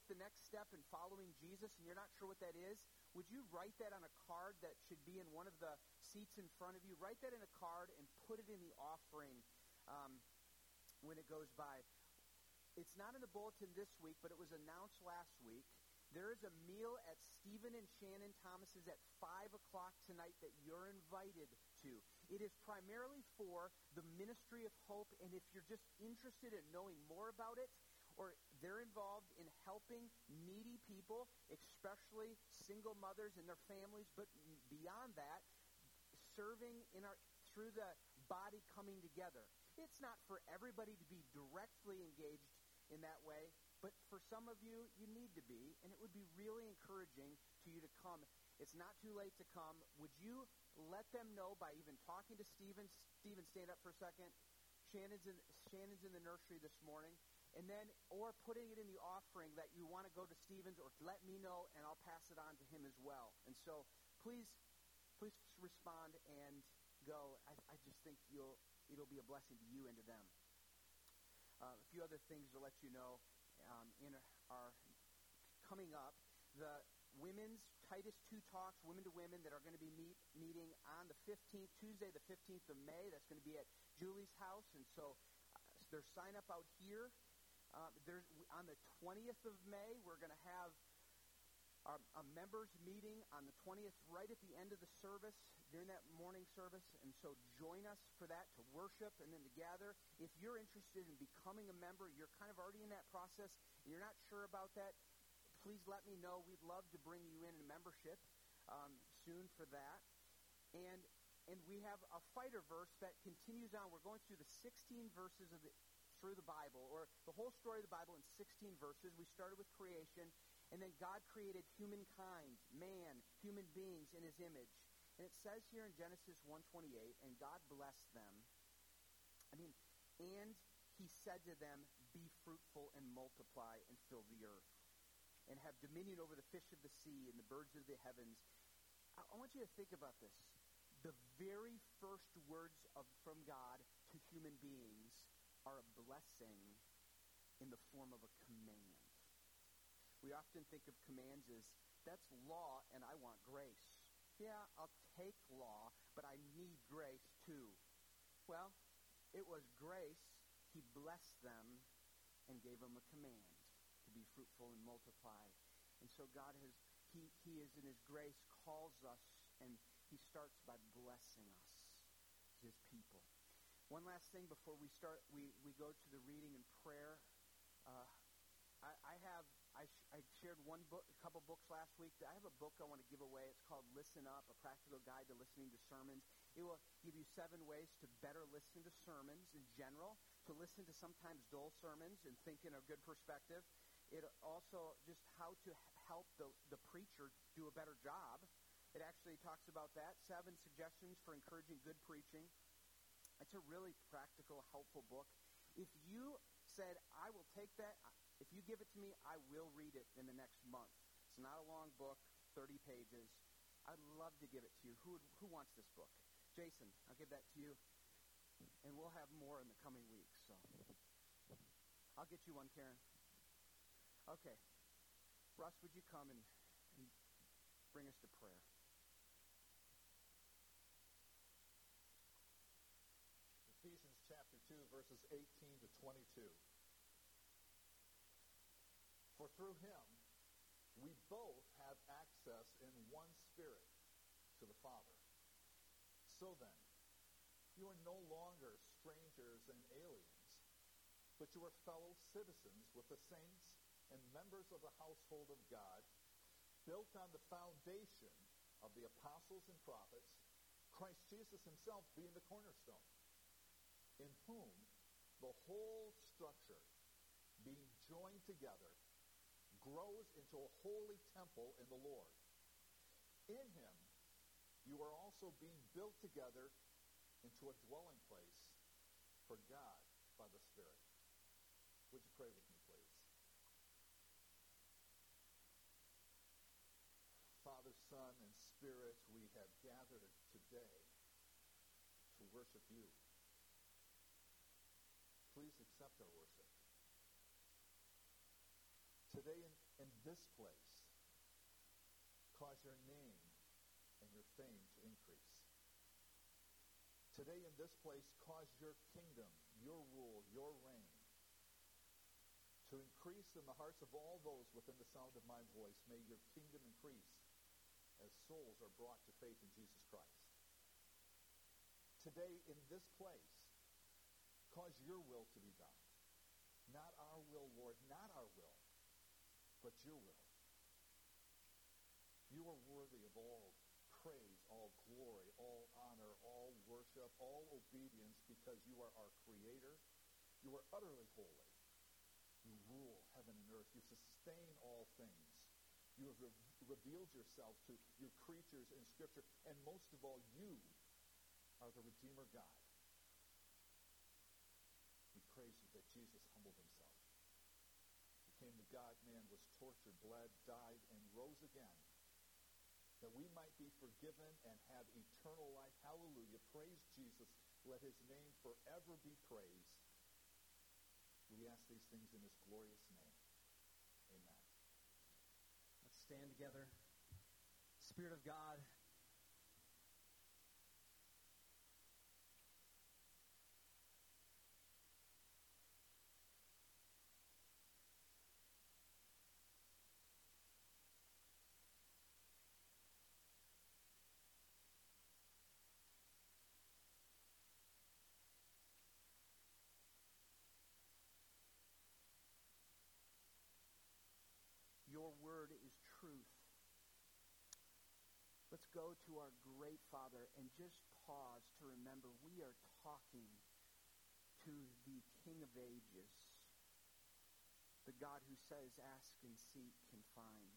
take the next step in following Jesus and you're not sure what that is, would you write that on a card that should be in one of the seats in front of you? Write that in a card and put it in the offering um, when it goes by. It's not in the bulletin this week, but it was announced last week. There is a meal at Stephen and Shannon Thomas's at 5 o'clock tonight that you're invited to. It is primarily for the ministry of hope, and if you're just interested in knowing more about it, or they're involved in helping needy people, especially single mothers and their families, but beyond that, serving in our through the body coming together. It's not for everybody to be directly engaged in that way, but for some of you, you need to be, and it would be really encouraging to you to come. It's not too late to come. Would you let them know by even talking to Stephen? Stephen, stand up for a second. Shannon's in, Shannon's in the nursery this morning and then or putting it in the offering that you want to go to Stephen's or let me know and I'll pass it on to him as well. And so please please respond and go. I, I just think you'll it'll be a blessing to you and to them. Uh, a few other things to let you know um, in our coming up. The women's Titus 2 talks, women to women, that are going to be meet, meeting on the 15th, Tuesday, the 15th of May. That's going to be at Julie's house. And so uh, there's sign up out here. Uh, there's, on the 20th of May, we're going to have our, a members meeting on the 20th, right at the end of the service, during that morning service. And so join us for that to worship and then to gather. If you're interested in becoming a member, you're kind of already in that process, and you're not sure about that, please let me know. We'd love to bring you in a membership um, soon for that. And and we have a fighter verse that continues on. We're going through the 16 verses of the through the Bible, or the whole story of the Bible in 16 verses. We started with creation, and then God created humankind, man, human beings in his image. And it says here in Genesis 1:28, and God blessed them. I mean, and he said to them, "Be fruitful and multiply and fill the earth, and have dominion over the fish of the sea and the birds of the heavens." I, I want you to think about this. The very first words of, from God to human beings are a blessing in the form of a command. We often think of commands as that's law and I want grace. Yeah, I'll take law, but I need grace too. Well, it was grace. He blessed them and gave them a command to be fruitful and multiply. And so God has, he, he is in his grace, calls us, and he starts by blessing us, his people. One last thing before we start, we, we go to the reading and prayer. Uh, I, I have I, sh- I shared one book, a couple books last week. I have a book I want to give away. It's called Listen Up: A Practical Guide to Listening to Sermons. It will give you seven ways to better listen to sermons in general, to listen to sometimes dull sermons and think in a good perspective. It also just how to help the, the preacher do a better job. It actually talks about that. Seven suggestions for encouraging good preaching. It's a really practical, helpful book. If you said, I will take that, if you give it to me, I will read it in the next month. It's not a long book, 30 pages. I'd love to give it to you. Who, who wants this book? Jason, I'll give that to you. And we'll have more in the coming weeks. So I'll get you one, Karen. Okay. Russ, would you come and, and bring us to prayer? Verses 18 to 22. For through him we both have access in one spirit to the Father. So then, you are no longer strangers and aliens, but you are fellow citizens with the saints and members of the household of God, built on the foundation of the apostles and prophets, Christ Jesus himself being the cornerstone in whom the whole structure, being joined together, grows into a holy temple in the Lord. In him, you are also being built together into a dwelling place for God by the Spirit. Would you pray with me, please? Father, Son, and Spirit, we have gathered today to worship you please accept our worship. Today, in, in this place, cause your name and your fame to increase. Today in this place, cause your kingdom, your rule, your reign to increase in the hearts of all those within the sound of my voice. May your kingdom increase as souls are brought to faith in Jesus Christ. Today in this place, cause your will to be done. Not our will, Lord, not our will, but your will. You are worthy of all praise, all glory, all honor, all worship, all obedience because you are our creator. You are utterly holy. You rule heaven and earth. You sustain all things. You have re- revealed yourself to your creatures in Scripture. And most of all, you are the Redeemer God. We praise you that Jesus humbled himself, became the God man, was tortured, bled, died, and rose again that we might be forgiven and have eternal life. Hallelujah. Praise Jesus. Let his name forever be praised. We ask these things in his glorious name. Amen. Let's stand together. Spirit of God, go to our great Father and just pause to remember we are talking to the King of Ages, the God who says, Ask and seek and find,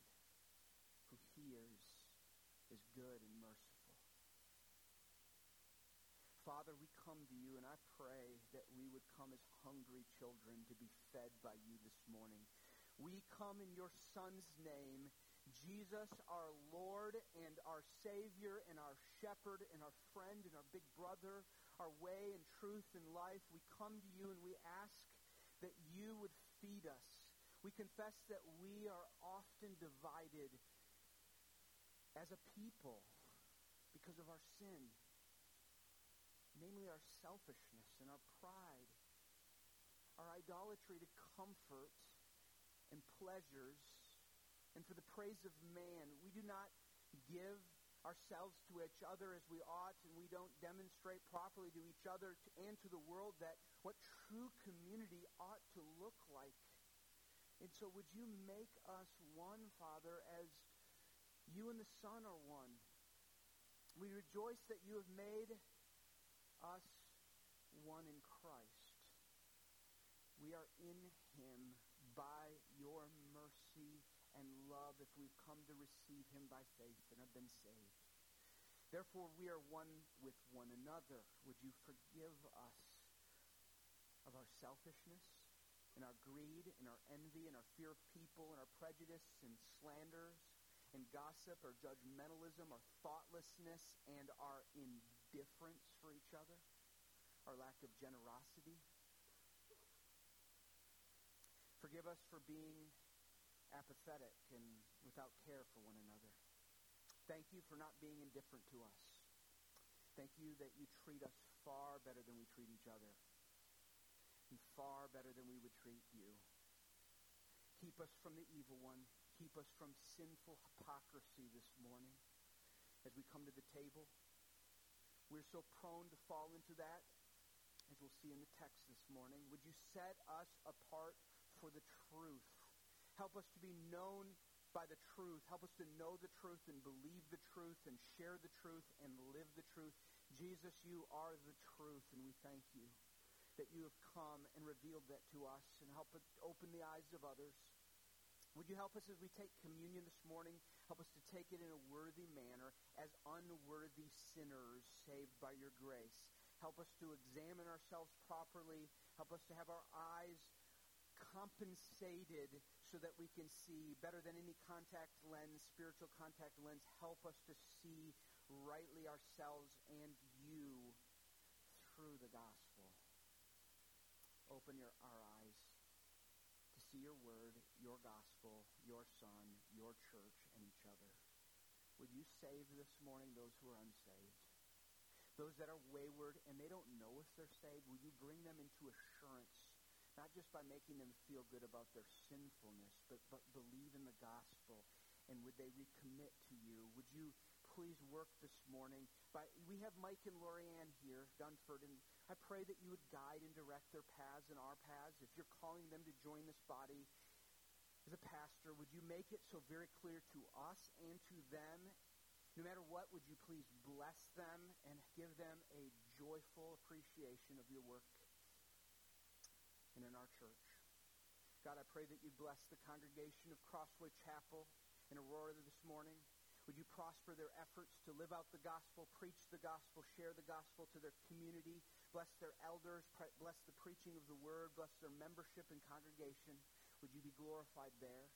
who hears, is good and merciful. Father, we come to you and I pray that we would come as hungry children to be fed by you this morning. We come in your Son's name, Jesus, our Lord and our Savior and our shepherd and our friend and our big brother, our way and truth and life. We come to you and we ask that you would feed us. We confess that we are often divided as a people because of our sin, namely our selfishness and our pride, our idolatry to comfort and pleasures and for the praise of man. We do not give ourselves to each other as we ought, and we don't demonstrate properly to each other and to the world that what true community ought to look like. And so would you make us one, Father, as you and the Son are one. We rejoice that you have made us one in Christ. We are in him by love if we've come to receive him by faith and have been saved. Therefore, we are one with one another. Would you forgive us of our selfishness and our greed and our envy and our fear of people and our prejudice and slanders and gossip or judgmentalism or thoughtlessness and our indifference for each other, our lack of generosity, Forgive us for being apathetic and without care for one another. Thank you for not being indifferent to us. Thank you that you treat us far better than we treat each other and far better than we would treat you. Keep us from the evil one. Keep us from sinful hypocrisy this morning as we come to the table. We're so prone to fall into that, as we'll see in the text this morning. Would you set us apart for the truth. Help us to be known by the truth. Help us to know the truth and believe the truth and share the truth and live the truth. Jesus, you are the truth, and we thank you that you have come and revealed that to us and help open the eyes of others. Would you help us as we take communion this morning? Help us to take it in a worthy manner as unworthy sinners saved by your grace. Help us to examine ourselves properly. Help us to have our eyes compensated so that we can see better than any contact lens, spiritual contact lens. Help us to see rightly ourselves and you through the gospel. Open your, our eyes to see your word, your gospel, your son, your church and each other. Would you save this morning those who are unsaved? Those that are wayward and they don't know if they're saved, will you bring them into assurance, not just by making them feel good about their sinfulness, but, but believe in the gospel? And would they recommit to you? Would you please work this morning? By, we have Mike and Lorianne here, Dunford, and I pray that you would guide and direct their paths and our paths. If you're calling them to join this body as a pastor, would you make it so very clear to us and to them no matter what, would you please bless them and give them a joyful appreciation of your work and in our church. God, I pray that you bless the congregation of Crossway Chapel in Aurora this morning. Would you prosper their efforts to live out the gospel, preach the gospel, share the gospel to their community, bless their elders, bless the preaching of the word, bless their membership and congregation. Would you be glorified there?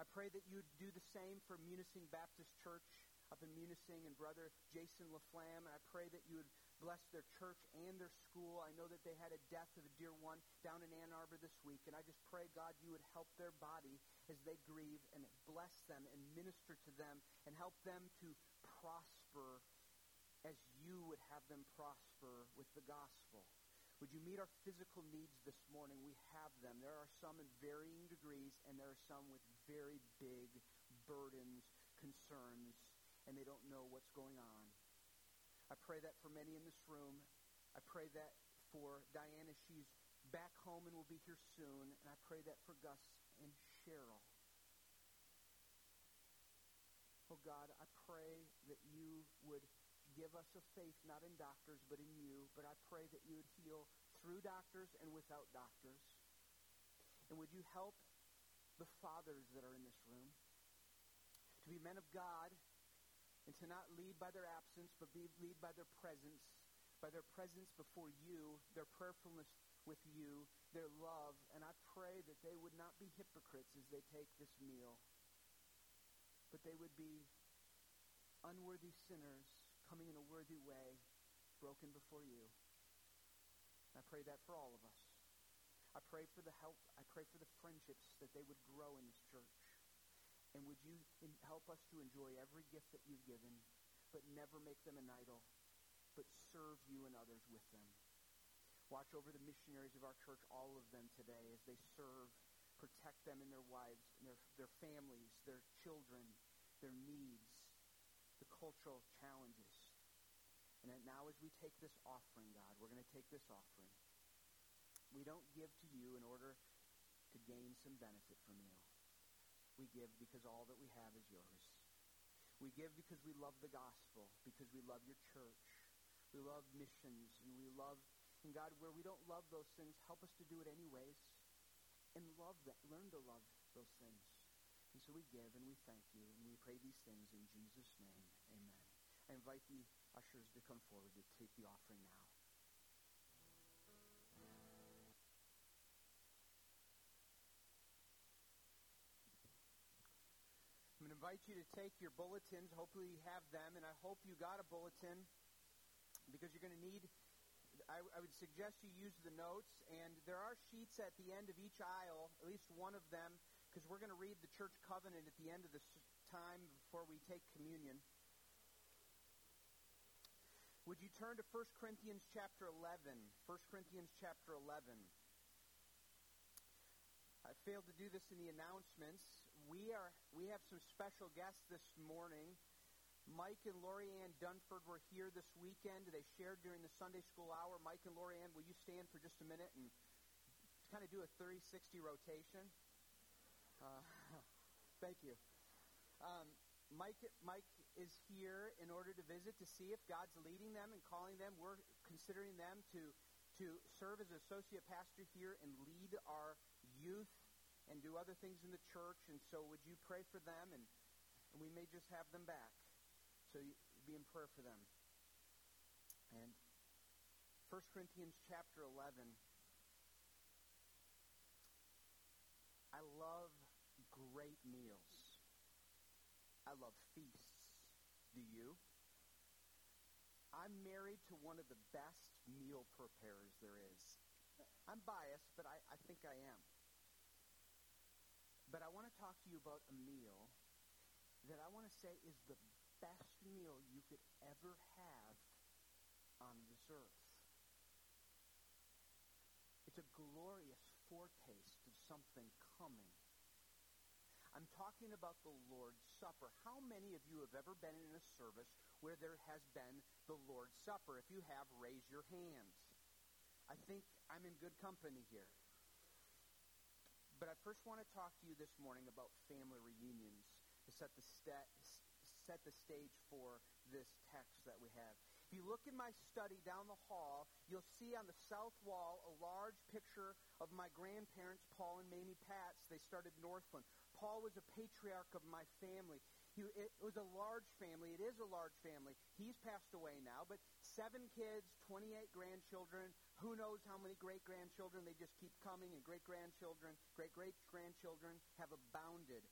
I pray that you would do the same for Munising Baptist Church up in Munising and brother Jason LaFlamme. And I pray that you would bless their church and their school. I know that they had a death of a dear one down in Ann Arbor this week. And I just pray, God, you would help their body as they grieve and bless them and minister to them and help them to prosper as you would have them prosper with the gospel. Would you meet our physical needs this morning? We have them. There are some in varying degrees, and there are some with very big burdens, concerns, and they don't know what's going on. I pray that for many in this room. I pray that for Diana, she's back home and will be here soon. And I pray that for Gus and Cheryl. Oh God, I pray that you would give us a faith not in doctors but in you. But I pray that you would heal through doctors and without doctors. And would you help the fathers that are in this room to be men of God and to not lead by their absence, but be lead by their presence, by their presence before you, their prayerfulness with you, their love. And I pray that they would not be hypocrites as they take this meal, but they would be unworthy sinners coming in a worthy way, broken before you. I pray that for all of us. I pray for the help. I pray for the friendships that they would grow in this church. And would you help us to enjoy every gift that you've given, but never make them an idol, but serve you and others with them. Watch over the missionaries of our church, all of them today, as they serve. Protect them and their wives, and their, their families, their children, their needs, the cultural challenges. And now as we take this offering, God, we're going to take this offering. We don't give to you in order to gain some benefit from you. We give because all that we have is yours. We give because we love the gospel, because we love your church. We love missions, and we love, and God, where we don't love those things, help us to do it anyways. And love that, learn to love those things. And so we give and we thank you, and we pray these things in Jesus' name. Amen. I invite the ushers to come forward to take the offering now. Invite you to take your bulletins. Hopefully, you have them, and I hope you got a bulletin because you're going to need. I, I, would suggest you use the notes, and there are sheets at the end of each aisle, at least one of them, because we're going to read the church covenant at the end of this time before we take communion. Would you turn to 1 Corinthians chapter 11? 1 Corinthians chapter 11. I failed to do this in the announcements we are we have some special guests this morning. Mike and Lorianne Dunford were here this weekend. They shared during the Sunday school hour. Mike and Lorianne, will you stand for just a minute and kind of do a 30-60 rotation? Uh, thank you. Um, Mike, Mike is here in order to visit to see if God's leading them and calling them. We're considering them to to serve as associate pastor here and lead our youth and do other things in the church. And so would you pray for them? And, and we may just have them back. So you, be in prayer for them. And 1 Corinthians chapter 11. I love great meals. I love feasts. Do you? I'm married to one of the best meal preparers there is. I'm biased, but I, I think I am. But I want to talk to you about a meal that I want to say is the best meal you could ever have on this earth. It's a glorious foretaste of something coming. I'm talking about the Lord's Supper. How many of you have ever been in a service where there has been the Lord's Supper? If you have, raise your hands. I think I'm in good company here. But I first want to talk to you this morning about family reunions to set the, sta- set the stage for this text that we have. If you look in my study down the hall, you'll see on the south wall a large picture of my grandparents, Paul and Mamie Patz. They started Northland. Paul was a patriarch of my family. He, it was a large family. It is a large family. He's passed away now, but seven kids, 28 grandchildren. Who knows how many great grandchildren? They just keep coming, and great grandchildren, great great grandchildren have abounded.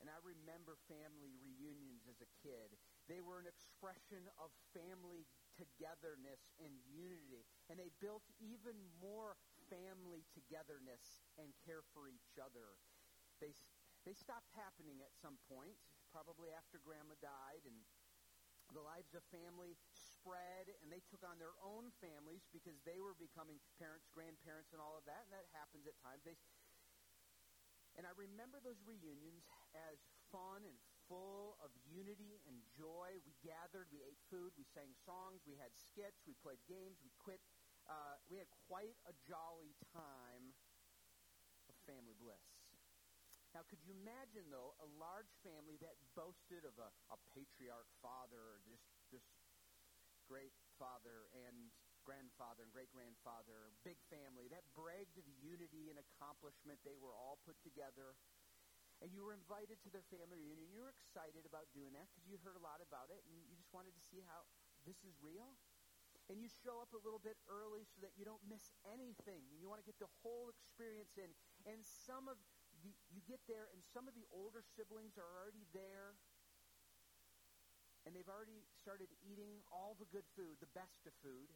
And I remember family reunions as a kid. They were an expression of family togetherness and unity. And they built even more family togetherness and care for each other. They, they stopped happening at some point, probably after Grandma died, and the lives of family spread, and they took on their own families because they were becoming parents, grandparents, and all of that, and that happens at times. They, and I remember those reunions as fun and full of unity and joy. We gathered, we ate food, we sang songs, we had skits, we played games, we quit. Uh, we had quite a jolly time of family bliss. Now, could you imagine, though, a large family that boasted of a, a patriarch father, or this great father and grandfather and great grandfather, big family, that bragged of unity and accomplishment. They were all put together. And you were invited to their family reunion. You were excited about doing that because you heard a lot about it and you just wanted to see how this is real. And you show up a little bit early so that you don't miss anything. And you want to get the whole experience in. And some of the, you get there, and some of the older siblings are already there, and they've already started eating all the good food, the best of food,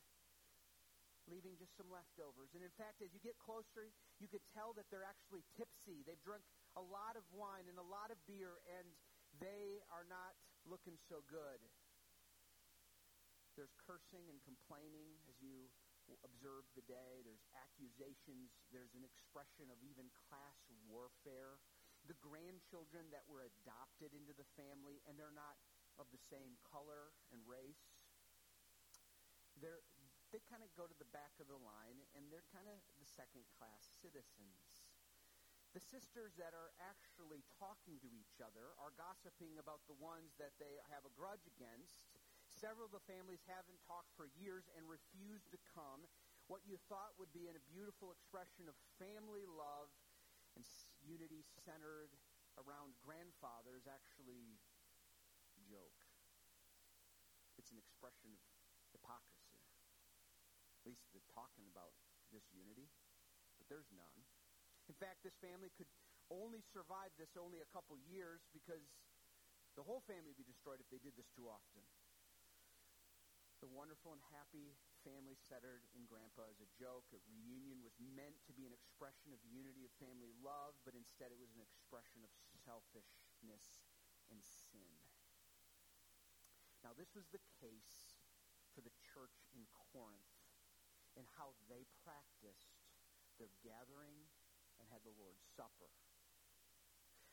leaving just some leftovers. And in fact, as you get closer, you could tell that they're actually tipsy. They've drunk a lot of wine and a lot of beer, and they are not looking so good. There's cursing and complaining as you observe the day. There's accusations. There's an expression of even class warfare. The grandchildren that were adopted into the family, and they're not of the same color and race. They're, they kind of go to the back of the line, and they're kind of the second class citizens. The sisters that are actually talking to each other are gossiping about the ones that they have a grudge against. Several of the families haven't talked for years and refused to come. What you thought would be a beautiful expression of family love and unity centered around grandfather is actually joke. It's an expression of hypocrisy. At least they're talking about this unity, but there's none. In fact, this family could only survive this only a couple years because the whole family would be destroyed if they did this too often. The wonderful and happy family centered in Grandpa as a joke. A reunion was meant to be an expression of unity of family love, but instead it was an expression of selfishness and sin. Now, this was the case for the church in Corinth and how they practiced their gathering and had the Lord's Supper.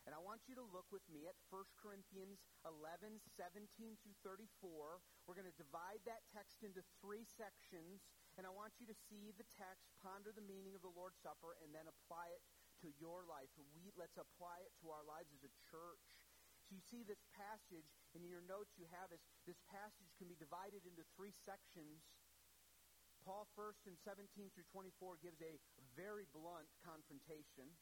And I want you to look with me at 1 Corinthians 11, 17 through 34. We're going to divide that text into three sections, and I want you to see the text, ponder the meaning of the Lord's Supper, and then apply it to your life. We, let's apply it to our lives as a church. So you see this passage, and in your notes you have this, this passage can be divided into three sections. Paul first in 17 through 24 gives a very blunt confrontation.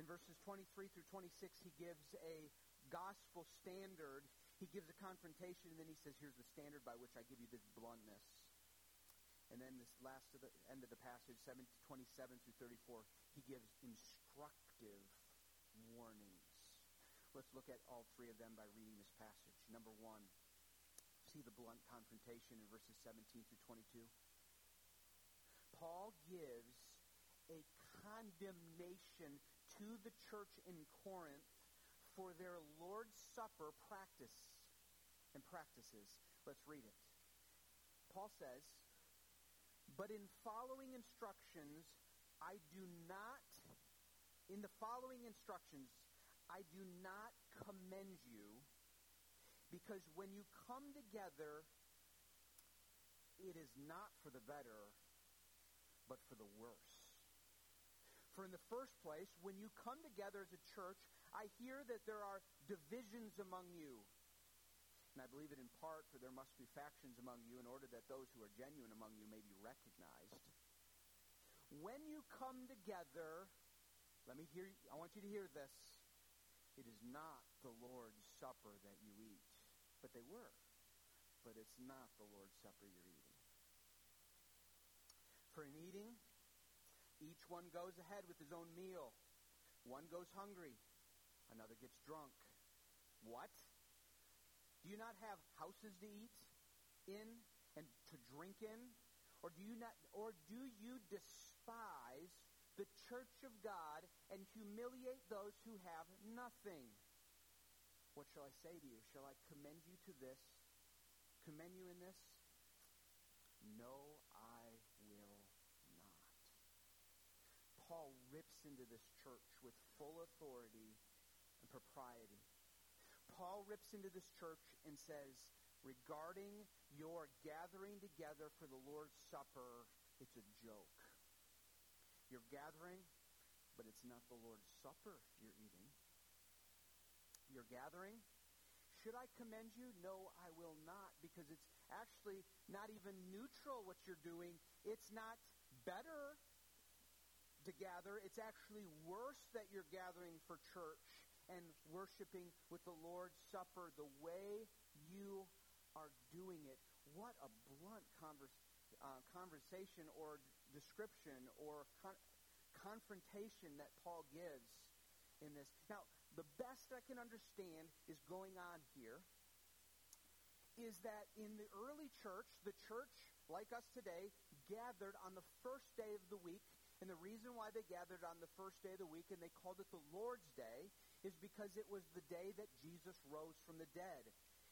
In verses 23 through 26, he gives a gospel standard. He gives a confrontation, and then he says, here's the standard by which I give you this bluntness. And then this last of the end of the passage, 7, 27 through 34, he gives instructive warnings. Let's look at all three of them by reading this passage. Number one, see the blunt confrontation in verses 17 through 22. Paul gives a condemnation to the church in Corinth for their Lord's Supper practice and practices. Let's read it. Paul says, But in following instructions, I do not, in the following instructions, I do not commend you, because when you come together, it is not for the better, but for the worse. For in the first place, when you come together as a church, I hear that there are divisions among you. And I believe it in part, for there must be factions among you in order that those who are genuine among you may be recognized. When you come together, let me hear, I want you to hear this. It is not the Lord's Supper that you eat. But they were. But it's not the Lord's Supper you're eating. For in eating, each one goes ahead with his own meal. One goes hungry, another gets drunk. What? Do you not have houses to eat in and to drink in? Or do you not or do you despise the church of God and humiliate those who have nothing? What shall I say to you? Shall I commend you to this? Commend you in this? No, I will not. Paul rips into this church with full authority and propriety. Paul rips into this church and says, regarding your gathering together for the Lord's Supper, it's a joke. You're gathering, but it's not the Lord's Supper you're eating you're gathering? Should I commend you? No, I will not, because it's actually not even neutral what you're doing. It's not better to gather. It's actually worse that you're gathering for church and worshiping with the Lord's Supper the way you are doing it. What a blunt convers- uh, conversation or description or con- confrontation that Paul gives in this. Now, the best I can understand is going on here is that in the early church, the church, like us today, gathered on the first day of the week. And the reason why they gathered on the first day of the week and they called it the Lord's Day is because it was the day that Jesus rose from the dead.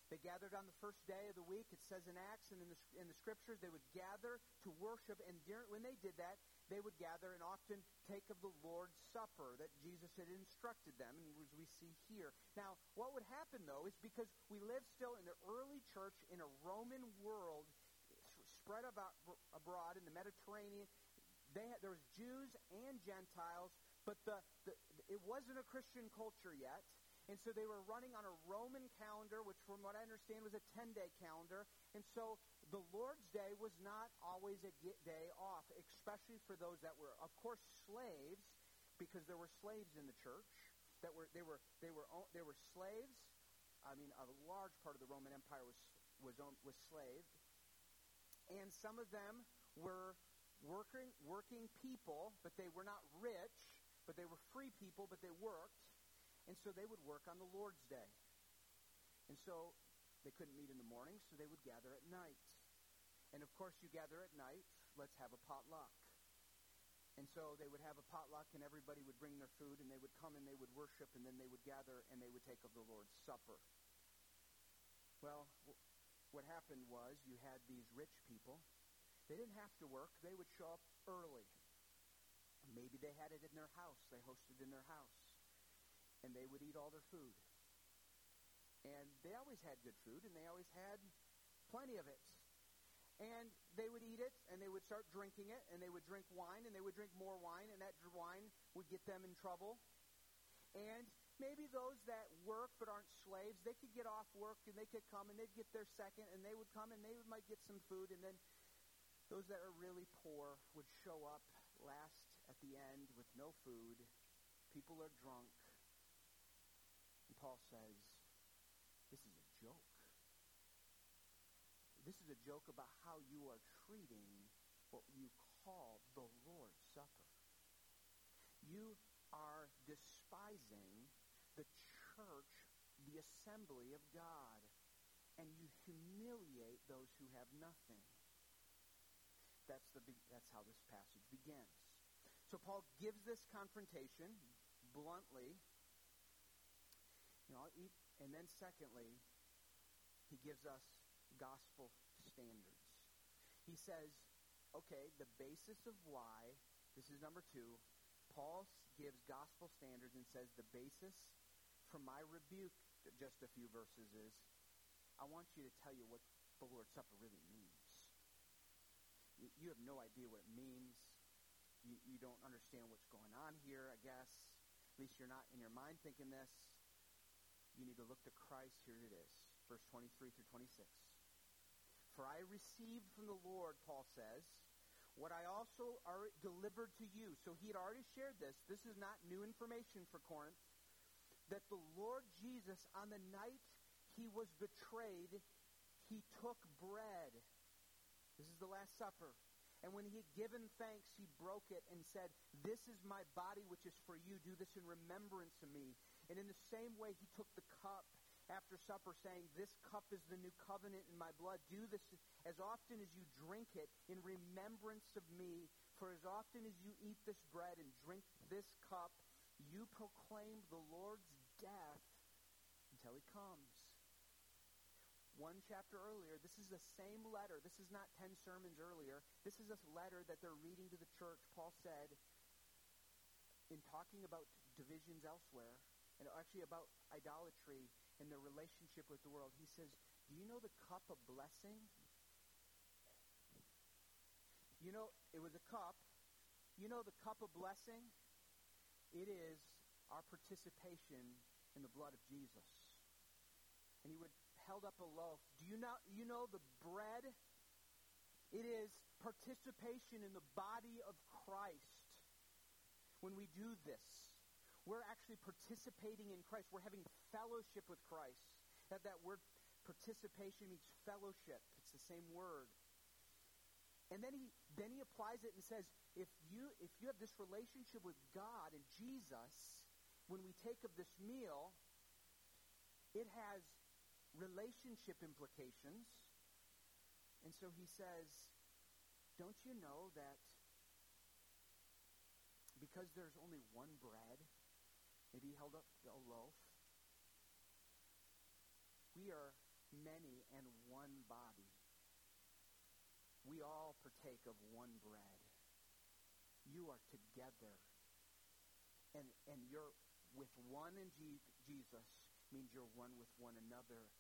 They gathered on the first day of the week. It says in Acts and in the, in the scriptures, they would gather to worship. And during, when they did that, they would gather and often take of the Lord's Supper that Jesus had instructed them, and as we see here. Now, what would happen, though, is because we live still in the early church in a Roman world spread about abroad in the Mediterranean, they, there was Jews and Gentiles, but the, the, it wasn't a Christian culture yet. And so they were running on a Roman calendar, which from what I understand was a 10-day calendar. And so the Lord's Day was not always a day off, especially for those that were, of course, slaves, because there were slaves in the church. That were they were they were they were slaves. I mean, a large part of the Roman Empire was was was slaved, and some of them were working working people, but they were not rich, but they were free people, but they worked. And so they would work on the Lord's Day. And so they couldn't meet in the morning, so they would gather at night. And of course, you gather at night, let's have a potluck. And so they would have a potluck, and everybody would bring their food, and they would come and they would worship, and then they would gather and they would take of the Lord's Supper. Well, what happened was you had these rich people. They didn't have to work, they would show up early. Maybe they had it in their house, they hosted in their house and they would eat all their food. And they always had good food, and they always had plenty of it. And they would eat it, and they would start drinking it, and they would drink wine, and they would drink more wine, and that wine would get them in trouble. And maybe those that work but aren't slaves, they could get off work, and they could come, and they'd get their second, and they would come, and they might get some food, and then those that are really poor would show up last at the end with no food. People are drunk. Paul says, this is a joke. This is a joke about how you are treating what you call the Lord's Supper. You are despising the church, the assembly of God, and you humiliate those who have nothing. That's, the, that's how this passage begins. So Paul gives this confrontation bluntly and then secondly, he gives us gospel standards. He says, okay, the basis of why, this is number two, Paul gives gospel standards and says the basis for my rebuke, just a few verses, is I want you to tell you what the Lord's Supper really means. You, you have no idea what it means. You, you don't understand what's going on here, I guess. At least you're not in your mind thinking this. You need to look to Christ. Here it is, verse 23 through 26. For I received from the Lord, Paul says, what I also are delivered to you. So he had already shared this. This is not new information for Corinth. That the Lord Jesus, on the night he was betrayed, he took bread. This is the Last Supper. And when he had given thanks, he broke it and said, This is my body, which is for you. Do this in remembrance of me. And in the same way, he took the cup after supper, saying, This cup is the new covenant in my blood. Do this as often as you drink it in remembrance of me. For as often as you eat this bread and drink this cup, you proclaim the Lord's death until he comes one chapter earlier, this is the same letter. This is not 10 sermons earlier. This is a letter that they're reading to the church. Paul said, in talking about divisions elsewhere, and actually about idolatry and their relationship with the world, he says, Do you know the cup of blessing? You know, it was a cup. You know the cup of blessing? It is our participation in the blood of Jesus. And he would held up a loaf. Do you know, you know the bread? It is participation in the body of Christ. When we do this, we're actually participating in Christ. We're having fellowship with Christ. That, that word participation means fellowship. It's the same word. And then he then he applies it and says, if you if you have this relationship with God and Jesus, when we take of this meal, it has relationship implications. And so he says, Don't you know that because there's only one bread, he held up a loaf, we are many and one body. We all partake of one bread. You are together. And, and you're with one in Jesus means you're one with one another.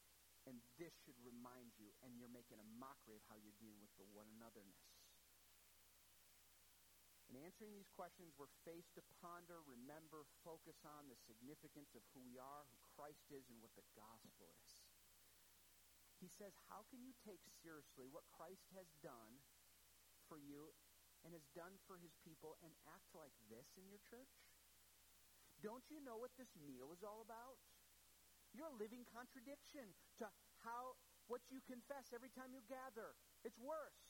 And this should remind you, and you're making a mockery of how you're dealing with the one anotherness. In answering these questions, we're faced to ponder, remember, focus on the significance of who we are, who Christ is, and what the gospel is. He says, How can you take seriously what Christ has done for you and has done for his people and act like this in your church? Don't you know what this meal is all about? You're a living contradiction to how what you confess every time you gather. It's worse.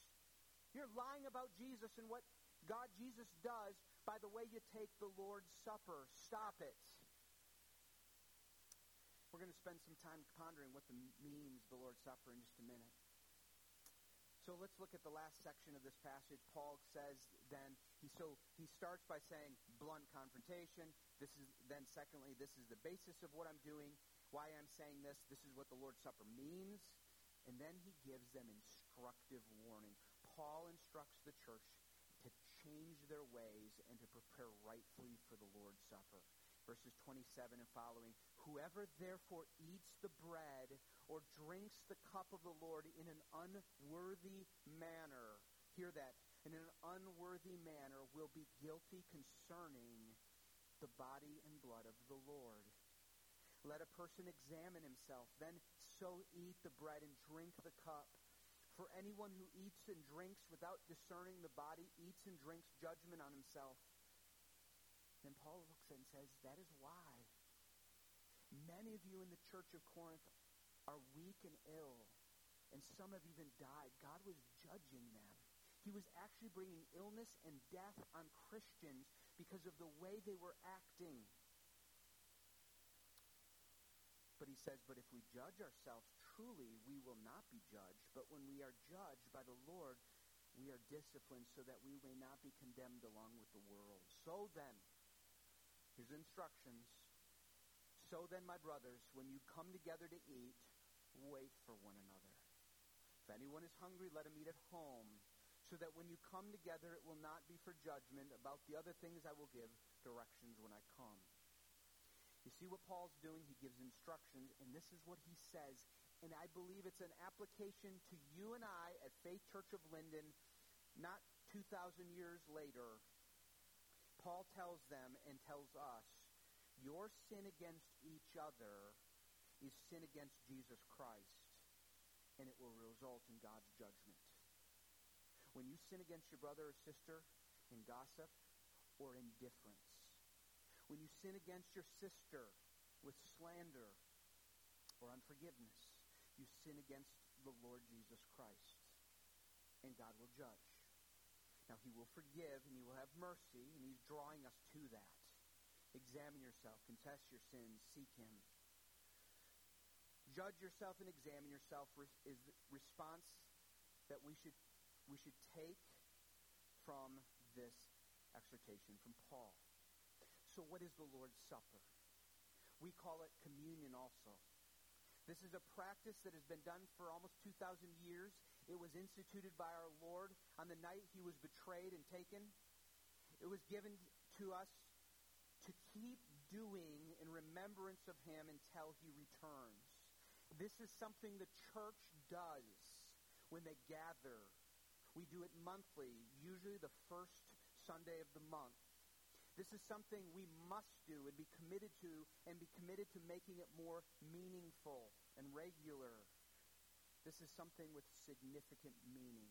You're lying about Jesus and what God Jesus does by the way you take the Lord's Supper. Stop it. We're going to spend some time pondering what the means the Lord's Supper in just a minute. So let's look at the last section of this passage. Paul says then he so he starts by saying blunt confrontation. This is then secondly, this is the basis of what I'm doing why I'm saying this. This is what the Lord's Supper means. And then he gives them instructive warning. Paul instructs the church change their ways and to prepare rightfully for the Lord's Supper. Verses 27 and following Whoever therefore eats the bread or drinks the cup of the Lord in an unworthy manner, hear that, in an unworthy manner will be guilty concerning the body and blood of the Lord. Let a person examine himself, then so eat the bread and drink the cup. For anyone who eats and drinks without discerning the body eats and drinks judgment on himself. Then Paul looks and says, That is why many of you in the church of Corinth are weak and ill, and some have even died. God was judging them. He was actually bringing illness and death on Christians because of the way they were acting. But he says, But if we judge ourselves truly, we will not be judged. But when we are judged by the Lord, we are disciplined so that we may not be condemned along with the world. So then, his instructions. So then, my brothers, when you come together to eat, wait for one another. If anyone is hungry, let him eat at home, so that when you come together, it will not be for judgment. About the other things I will give directions when I come. You see what Paul's doing? He gives instructions, and this is what he says. And I believe it's an application to you and I at Faith Church of Linden, not 2,000 years later. Paul tells them and tells us your sin against each other is sin against Jesus Christ, and it will result in God's judgment. When you sin against your brother or sister in gossip or indifference, when you sin against your sister with slander or unforgiveness, you sin against the Lord Jesus Christ, and God will judge. Now, He will forgive and He will have mercy, and He's drawing us to that. Examine yourself, confess your sins, seek Him. Judge yourself and examine yourself is the response that we should, we should take from this exhortation from Paul. So, what is the Lord's Supper? We call it communion also. This is a practice that has been done for almost 2,000 years. It was instituted by our Lord on the night he was betrayed and taken. It was given to us to keep doing in remembrance of him until he returns. This is something the church does when they gather. We do it monthly, usually the first Sunday of the month. This is something we must do and be committed to and be committed to making it more meaningful and regular. This is something with significant meaning.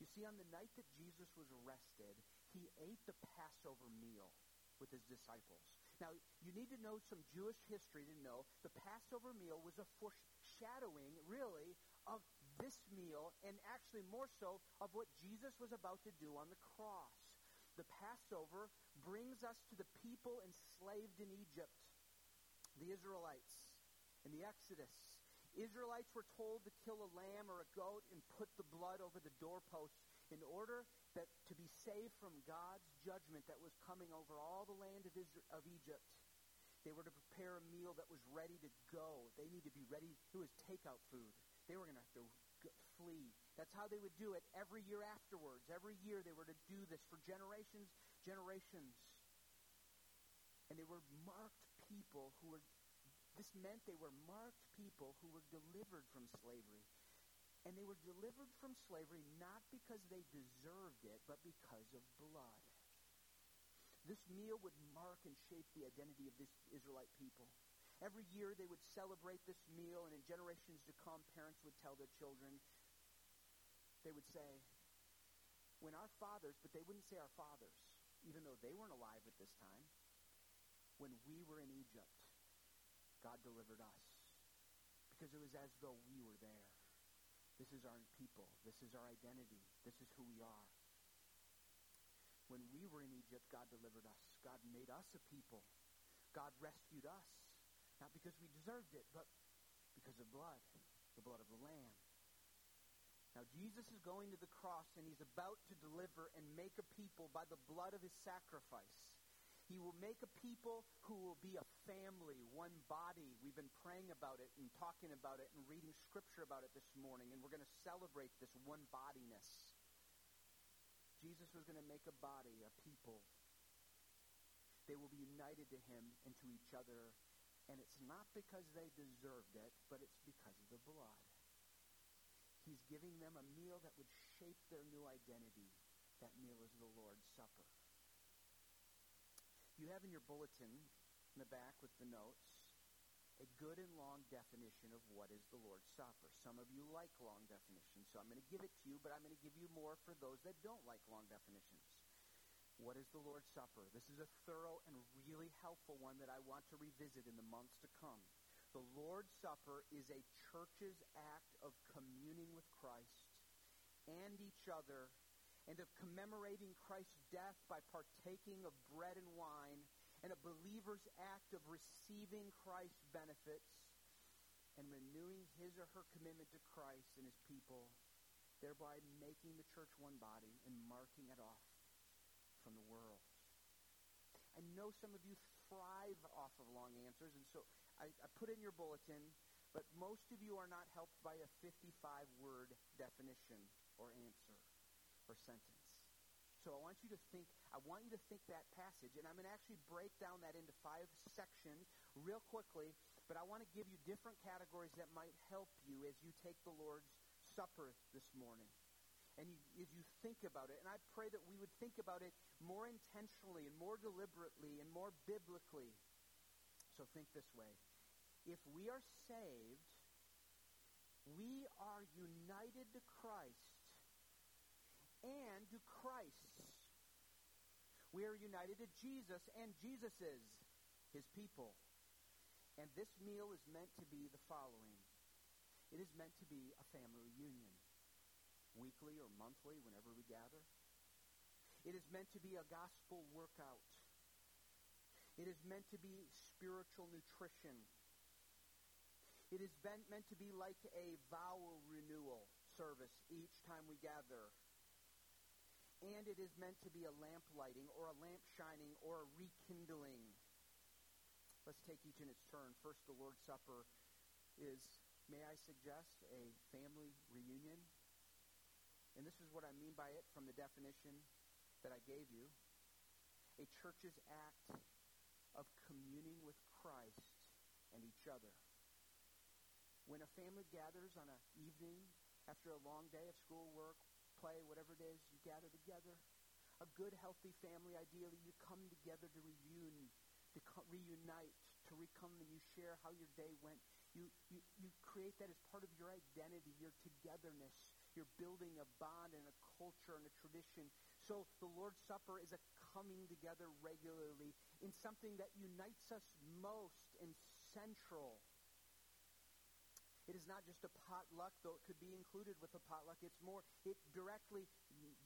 You see, on the night that Jesus was arrested, he ate the Passover meal with his disciples. Now, you need to know some Jewish history to know the Passover meal was a foreshadowing, really, of this meal, and actually more so of what Jesus was about to do on the cross. The Passover brings us to the people enslaved in Egypt, the Israelites, in the Exodus. Israelites were told to kill a lamb or a goat and put the blood over the doorposts in order that to be saved from God's judgment that was coming over all the land of, Israel, of Egypt. They were to prepare a meal that was ready to go. They need to be ready. It was takeout food. They were going to have to flee. That's how they would do it every year afterwards. Every year they were to do this for generations, generations. And they were marked people who were, this meant they were marked people who were delivered from slavery. And they were delivered from slavery not because they deserved it, but because of blood. This meal would mark and shape the identity of this Israelite people. Every year they would celebrate this meal, and in generations to come, parents would tell their children, they would say, when our fathers, but they wouldn't say our fathers, even though they weren't alive at this time, when we were in Egypt, God delivered us. Because it was as though we were there. This is our people. This is our identity. This is who we are. When we were in Egypt, God delivered us. God made us a people. God rescued us. Not because we deserved it, but because of blood, the blood of the Lamb. Now, Jesus is going to the cross, and he's about to deliver and make a people by the blood of his sacrifice. He will make a people who will be a family, one body. We've been praying about it and talking about it and reading scripture about it this morning, and we're going to celebrate this one bodiness. Jesus was going to make a body, a people. They will be united to him and to each other, and it's not because they deserved it, but it's because of the blood. He's giving them a meal that would shape their new identity. That meal is the Lord's Supper. You have in your bulletin in the back with the notes a good and long definition of what is the Lord's Supper. Some of you like long definitions, so I'm going to give it to you, but I'm going to give you more for those that don't like long definitions. What is the Lord's Supper? This is a thorough and really helpful one that I want to revisit in the months to come. The Lord's Supper is a church's act of communing with Christ and each other and of commemorating Christ's death by partaking of bread and wine, and a believer's act of receiving Christ's benefits and renewing his or her commitment to Christ and his people, thereby making the church one body and marking it off from the world. I know some of you thrive off of long answers, and so I, I put in your bulletin, but most of you are not helped by a 55 word definition or answer or sentence. So I want you to think, I want you to think that passage, and I'm going to actually break down that into five sections real quickly, but I want to give you different categories that might help you as you take the Lord's Supper this morning. And you, as you think about it, and I pray that we would think about it more intentionally and more deliberately and more biblically. So think this way. If we are saved, we are united to Christ and to Christ. We are united to Jesus, and Jesus is his people. And this meal is meant to be the following it is meant to be a family reunion, weekly or monthly, whenever we gather. It is meant to be a gospel workout. It is meant to be spiritual nutrition. It is meant to be like a vow renewal service each time we gather and it is meant to be a lamp lighting or a lamp shining or a rekindling. Let's take each in its turn. First, the Lord's Supper is, may I suggest, a family reunion. And this is what I mean by it from the definition that I gave you. A church's act of communing with Christ and each other. When a family gathers on an evening after a long day of school, work, play, whatever it is, you gather together. A good, healthy family, ideally, you come together to reunion, to co- reunite, to recome, and you share how your day went. You, you, you create that as part of your identity, your togetherness. You're building a bond and a culture and a tradition. So the Lord's Supper is a coming together regularly in something that unites us most and central it is not just a potluck, though it could be included with a potluck. It's more, it directly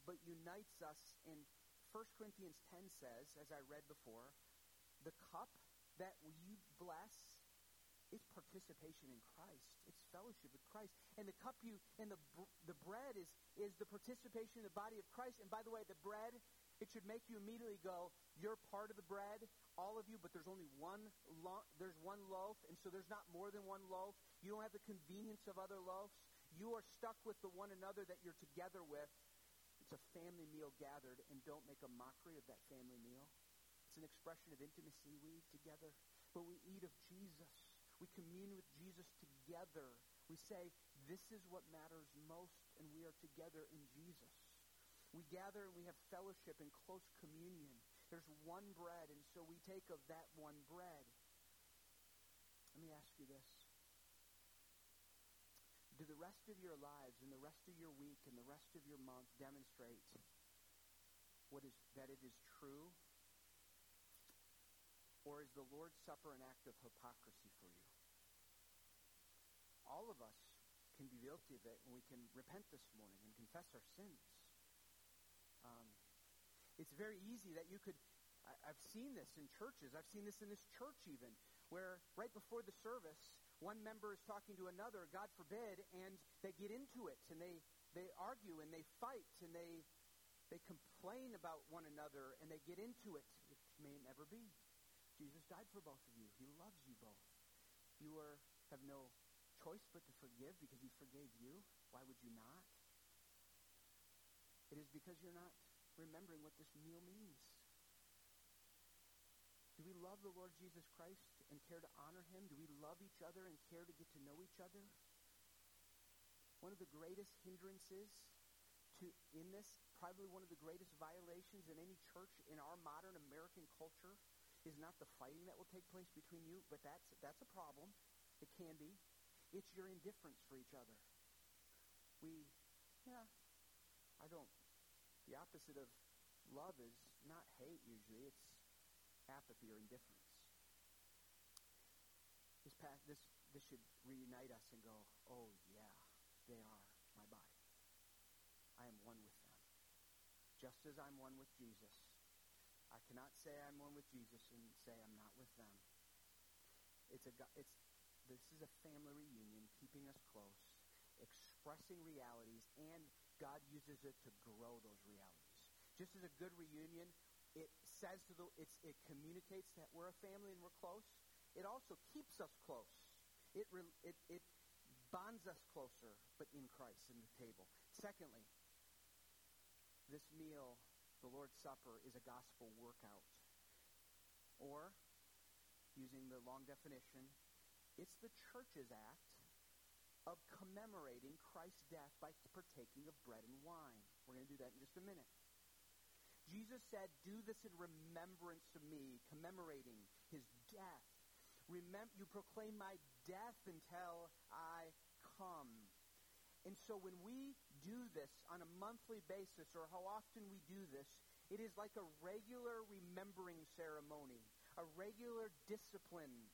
but unites us. And 1 Corinthians 10 says, as I read before, the cup that we bless is participation in Christ. It's fellowship with Christ. And the cup you and the the bread is is the participation in the body of Christ. And by the way, the bread it should make you immediately go, you're part of the bread, all of you, but there's only one lo- there's one loaf, and so there's not more than one loaf. You don't have the convenience of other loaves. You are stuck with the one another that you're together with. It's a family meal gathered, and don't make a mockery of that family meal. It's an expression of intimacy we eat together, but we eat of Jesus. We commune with Jesus together. We say, this is what matters most, and we are together in Jesus. We gather and we have fellowship and close communion. There's one bread, and so we take of that one bread. Let me ask you this. Do the rest of your lives and the rest of your week and the rest of your month demonstrate what is that it is true? Or is the Lord's Supper an act of hypocrisy for you? All of us can be guilty of it, and we can repent this morning and confess our sins. It's very easy that you could. I, I've seen this in churches. I've seen this in this church even, where right before the service, one member is talking to another, God forbid, and they get into it and they they argue and they fight and they they complain about one another and they get into it, It may never be. Jesus died for both of you. He loves you both. You are have no choice but to forgive because he forgave you. Why would you not? It is because you're not remembering what this meal means. Do we love the Lord Jesus Christ and care to honor him? Do we love each other and care to get to know each other? One of the greatest hindrances to in this, probably one of the greatest violations in any church in our modern American culture is not the fighting that will take place between you, but that's that's a problem. It can be. It's your indifference for each other. We yeah, I don't the opposite of love is not hate usually, it's apathy or indifference. This, this, this should reunite us and go, oh, yeah, they are my body. I am one with them. Just as I'm one with Jesus. I cannot say I'm one with Jesus and say I'm not with them. It's a, it's, this is a family reunion, keeping us close, expressing realities, and God uses it to grow those realities. Just as a good reunion, it says to the, it communicates that we're a family and we're close. it also keeps us close. It, it, it bonds us closer, but in Christ, in the table. Secondly, this meal, the Lord's Supper, is a gospel workout. Or, using the long definition, it's the church's act of commemorating Christ's death by partaking of bread and wine. We're going to do that in just a minute. Jesus said, Do this in remembrance of me, commemorating his death. You proclaim my death until I come. And so when we do this on a monthly basis, or how often we do this, it is like a regular remembering ceremony, a regular discipline.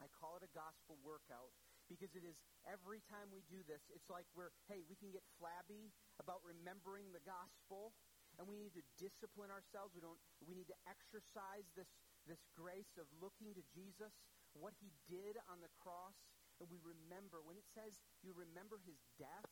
I call it a gospel workout because it is every time we do this, it's like we're, hey, we can get flabby about remembering the gospel, and we need to discipline ourselves. We don't. We need to exercise this this grace of looking to Jesus, what He did on the cross, and we remember when it says you remember His death,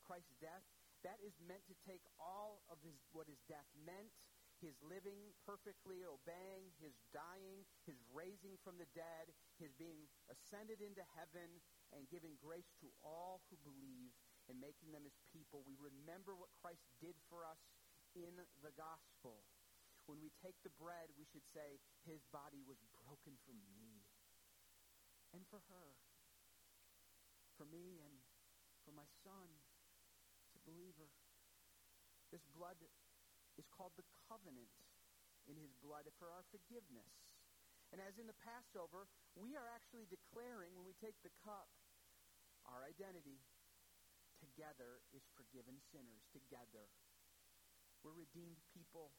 Christ's death. That is meant to take all of his what his death meant, his living perfectly, obeying, his dying, his raising from the dead, his being ascended into heaven, and giving grace to all who believe and making them his people. We remember what Christ did for us in the gospel. When we take the bread, we should say, His body was broken for me and for her, for me and for my son. A believer. This blood is called the covenant in His blood for our forgiveness. And as in the Passover, we are actually declaring when we take the cup, our identity together is forgiven sinners. Together. We're redeemed people.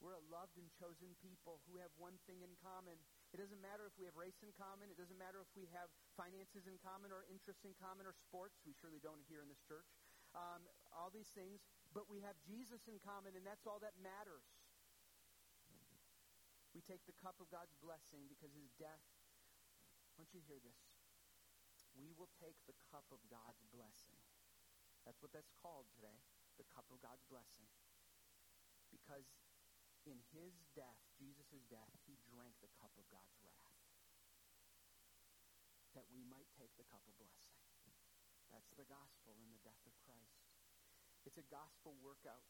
We're a loved and chosen people who have one thing in common. It doesn't matter if we have race in common. It doesn't matter if we have finances in common or interests in common or sports. We surely don't here in this church. Um, all these things. But we have Jesus in common, and that's all that matters. We take the cup of God's blessing because his death. Want you hear this. We will take the cup of God's blessing. That's what that's called today the cup of God's blessing. Because in his death, Jesus' death, he drank the cup of God's wrath. That we might take the cup of blessing. That's the gospel in the death of Christ. It's a gospel workout.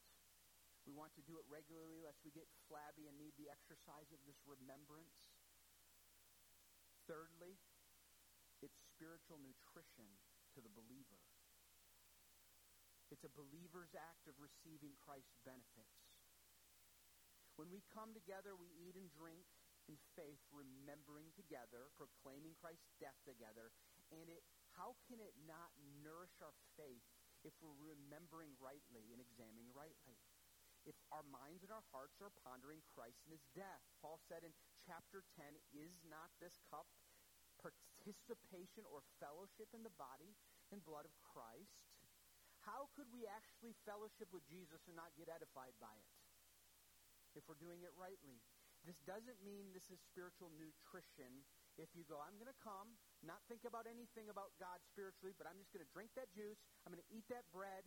We want to do it regularly lest we get flabby and need the exercise of this remembrance. Thirdly, it's spiritual nutrition to the believer. It's a believer's act of receiving Christ's benefits. When we come together, we eat and drink in faith, remembering together, proclaiming Christ's death together. And it, how can it not nourish our faith if we're remembering rightly and examining rightly? If our minds and our hearts are pondering Christ and his death. Paul said in chapter 10, is not this cup participation or fellowship in the body and blood of Christ? How could we actually fellowship with Jesus and not get edified by it? If we're doing it rightly. This doesn't mean this is spiritual nutrition. If you go, I'm going to come, not think about anything about God spiritually, but I'm just going to drink that juice, I'm going to eat that bread,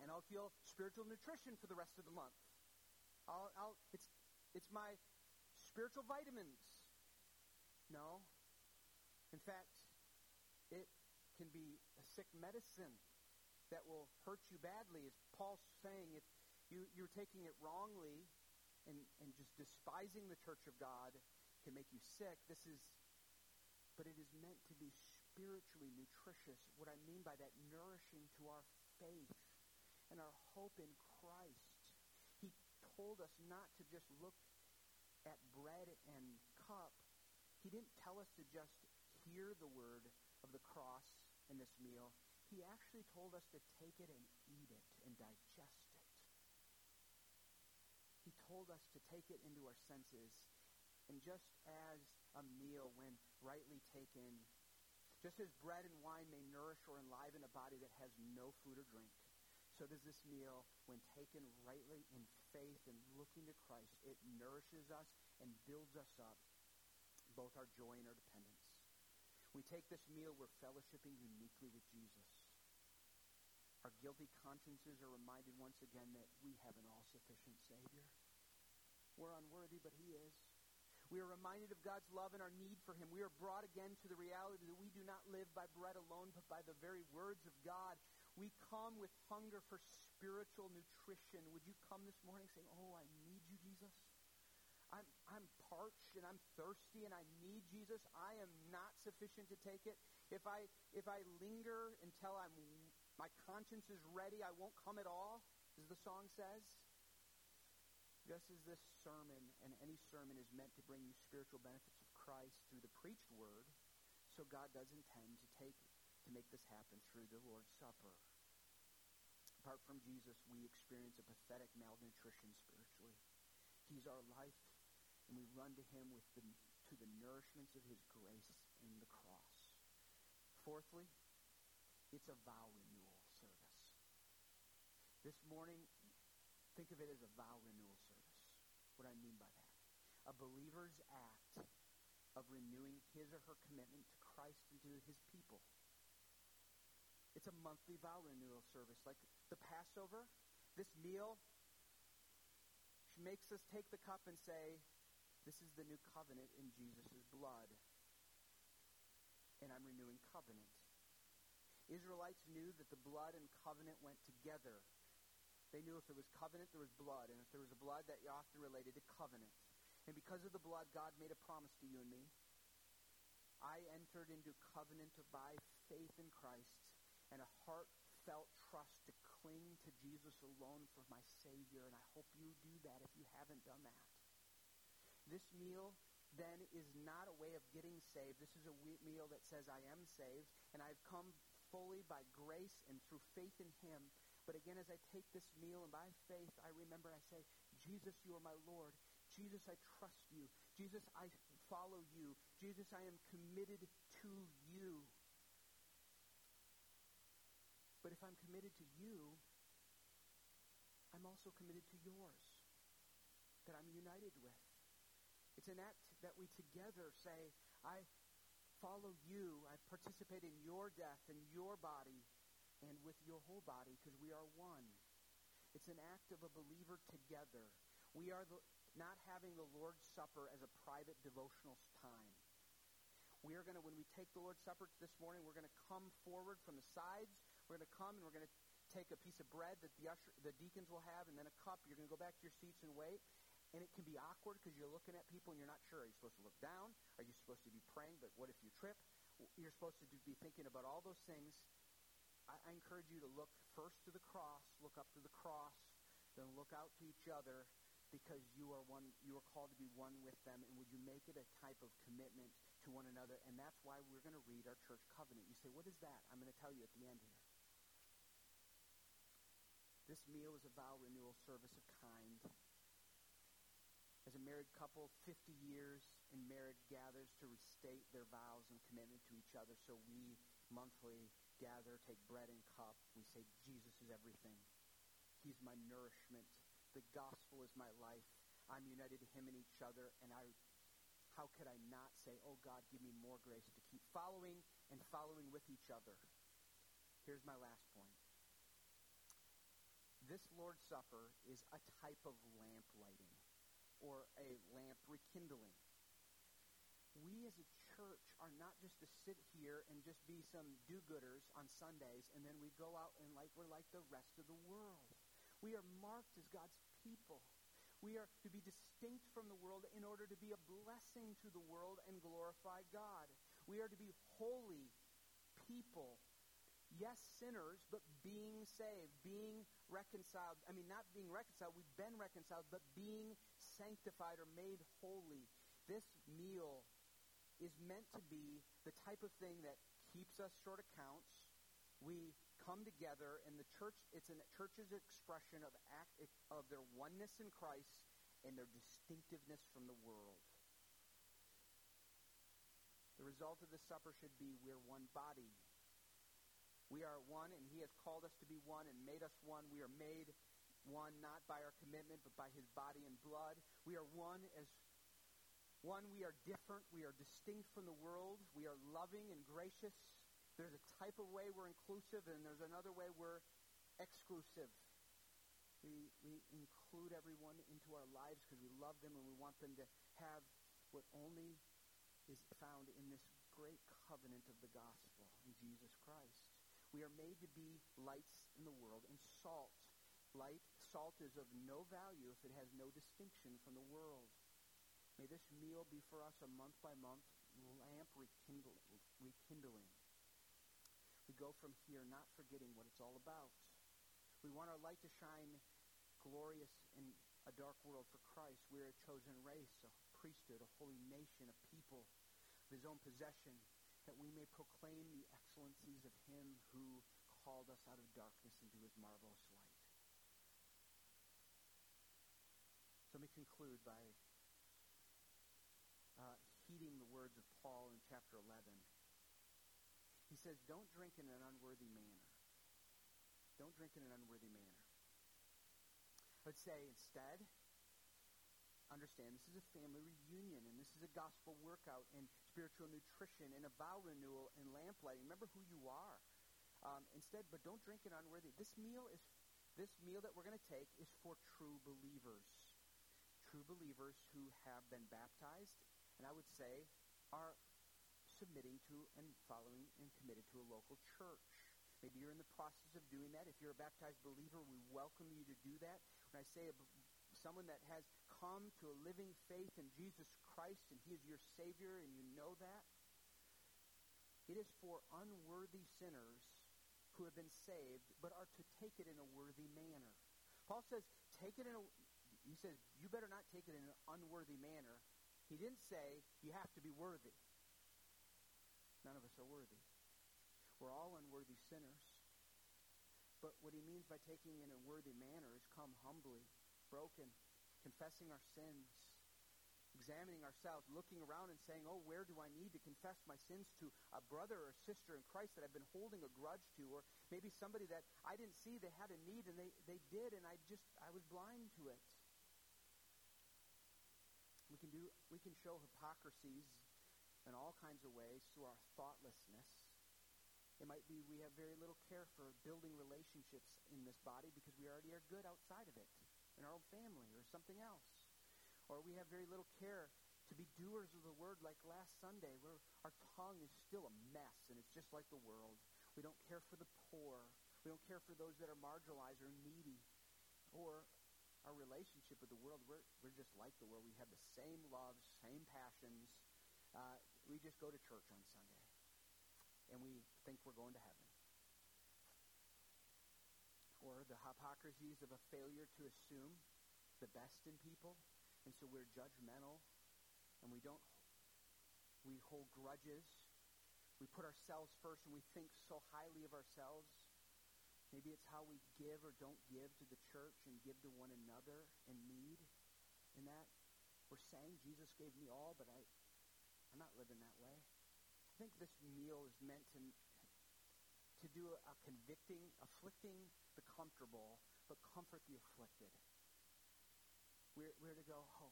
and I'll feel spiritual nutrition for the rest of the month. I'll, I'll, it's, it's my spiritual vitamins. No. In fact, it can be a sick medicine that will hurt you badly. As Paul's saying, if you, you're taking it wrongly and, and just despising the church of God can make you sick. This is, but it is meant to be spiritually nutritious. What I mean by that, nourishing to our faith and our hope in Christ. He told us not to just look at bread and cup. He didn't tell us to just hear the word of the cross in this meal. He actually told us to take it and eat it and digest it. He told us to take it into our senses. And just as a meal, when rightly taken, just as bread and wine may nourish or enliven a body that has no food or drink, so does this meal, when taken rightly in faith and looking to Christ, it nourishes us and builds us up, both our joy and our dependence. We take this meal, we're fellowshipping uniquely with Jesus. Our guilty consciences are reminded once again that we have an all sufficient Savior. We're unworthy, but He is. We are reminded of God's love and our need for Him. We are brought again to the reality that we do not live by bread alone, but by the very words of God. We come with hunger for spiritual nutrition. Would you come this morning saying, Oh, I need you, Jesus? I'm, I'm parched and I'm thirsty and I need Jesus. I am not sufficient to take it. If I, if I linger until I'm, my conscience is ready, I won't come at all, as the song says. Just as this sermon and any sermon is meant to bring you spiritual benefits of Christ through the preached word, so God does intend to take to make this happen through the Lord's Supper. Apart from Jesus, we experience a pathetic malnutrition spiritually. He's our life, and we run to him with the, to the nourishments of his grace in the cross. Fourthly, it's a vow renewal service. This morning, think of it as a vow renewal. What I mean by that. A believer's act of renewing his or her commitment to Christ and to his people. It's a monthly vow renewal service. Like the Passover, this meal she makes us take the cup and say, This is the new covenant in Jesus' blood. And I'm renewing covenant. Israelites knew that the blood and covenant went together. They knew if there was covenant, there was blood. And if there was a blood, that often related to covenant. And because of the blood, God made a promise to you and me. I entered into covenant by faith in Christ and a heartfelt trust to cling to Jesus alone for my Savior. And I hope you do that if you haven't done that. This meal then is not a way of getting saved. This is a meal that says, I am saved, and I've come fully by grace and through faith in Him. But again, as I take this meal and by faith, I remember I say, Jesus, you are my Lord. Jesus, I trust you. Jesus, I follow you. Jesus, I am committed to you. But if I'm committed to you, I'm also committed to yours that I'm united with. It's an act that we together say, I follow you. I participate in your death and your body and with your whole body because we are one. It's an act of a believer together. We are the, not having the Lord's Supper as a private devotional time. We are going to, when we take the Lord's Supper this morning, we're going to come forward from the sides. We're going to come and we're going to take a piece of bread that the, usher, the deacons will have and then a cup. You're going to go back to your seats and wait. And it can be awkward because you're looking at people and you're not sure. Are you supposed to look down? Are you supposed to be praying? But what if you trip? You're supposed to be thinking about all those things. I, I encourage you to look first to the cross, look up to the cross, then look out to each other because you are one you are called to be one with them and would you make it a type of commitment to one another? And that's why we're going to read our church covenant. You say what is that? I'm going to tell you at the end here. This meal is a vow renewal service of kind. As a married couple, 50 years in marriage gathers to restate their vows and commitment to each other. So we monthly gather, take bread and cup. We say, Jesus is everything. He's my nourishment. The gospel is my life. I'm united to him and each other. And I, how could I not say, oh God, give me more grace to keep following and following with each other? Here's my last point. This Lord's Supper is a type of lamp lighting or a lamp rekindling. We as a church are not just to sit here and just be some do-gooders on Sundays and then we go out and like we're like the rest of the world. We are marked as God's people. We are to be distinct from the world in order to be a blessing to the world and glorify God. We are to be holy people yes, sinners, but being saved, being reconciled. I mean, not being reconciled, we've been reconciled, but being sanctified or made holy. This meal is meant to be the type of thing that keeps us short accounts. We come together, and the church, it's a church's expression of, act, of their oneness in Christ and their distinctiveness from the world. The result of the supper should be we're one body, we are one, and He has called us to be one and made us one. We are made one not by our commitment, but by His body and blood. We are one as one, we are different. We are distinct from the world. We are loving and gracious. There's a type of way we're inclusive, and there's another way we're exclusive. We, we include everyone into our lives because we love them and we want them to have what only is found in this great covenant of the gospel in Jesus Christ. We are made to be lights in the world and salt. Light, salt is of no value if it has no distinction from the world. This meal be for us a month by month lamp rekindling. rekindling. We go from here not forgetting what it's all about. We want our light to shine glorious in a dark world for Christ. We're a chosen race, a priesthood, a holy nation, a people of his own possession, that we may proclaim the excellencies of him who called us out of darkness into his marvelous light. So let me conclude by heeding the words of Paul in chapter 11. He says, Don't drink in an unworthy manner. Don't drink in an unworthy manner. Let's say instead, understand this is a family reunion and this is a gospel workout and spiritual nutrition and a vow renewal and lamplighting. Remember who you are. Um, instead, but don't drink it unworthy. This meal is this meal that we're going to take is for true believers. True believers who have been baptized and I would say are submitting to and following and committed to a local church. Maybe you're in the process of doing that. If you're a baptized believer, we welcome you to do that. When I say a, someone that has come to a living faith in Jesus Christ and He is your Savior and you know that, it is for unworthy sinners who have been saved but are to take it in a worthy manner. Paul says, take it in a, he says, you better not take it in an unworthy manner. He didn't say you have to be worthy. None of us are worthy. We're all unworthy sinners. But what he means by taking in a worthy manner is come humbly, broken, confessing our sins, examining ourselves, looking around and saying, oh, where do I need to confess my sins to a brother or sister in Christ that I've been holding a grudge to, or maybe somebody that I didn't see they had a need and they, they did and I just, I was blind to it. We can do, we can show hypocrisies in all kinds of ways through our thoughtlessness, it might be we have very little care for building relationships in this body because we already are good outside of it, in our own family or something else. Or we have very little care to be doers of the word like last Sunday where our tongue is still a mess and it's just like the world. We don't care for the poor. We don't care for those that are marginalized or needy. Or our relationship with the world, we're, we're just like the world. We have the same loves, same passions. Uh, we just go to church on Sunday and we think we're going to heaven. Or the hypocrisies of a failure to assume the best in people, and so we're judgmental, and we don't, we hold grudges. We put ourselves first, and we think so highly of ourselves. Maybe it's how we give or don't give to the church and give to one another in need. In that, we're saying Jesus gave me all, but I, I'm not living that way. I think this meal is meant to, to do a, convicting, afflicting the comfortable, but comfort the afflicted. We're, we're to go, oh,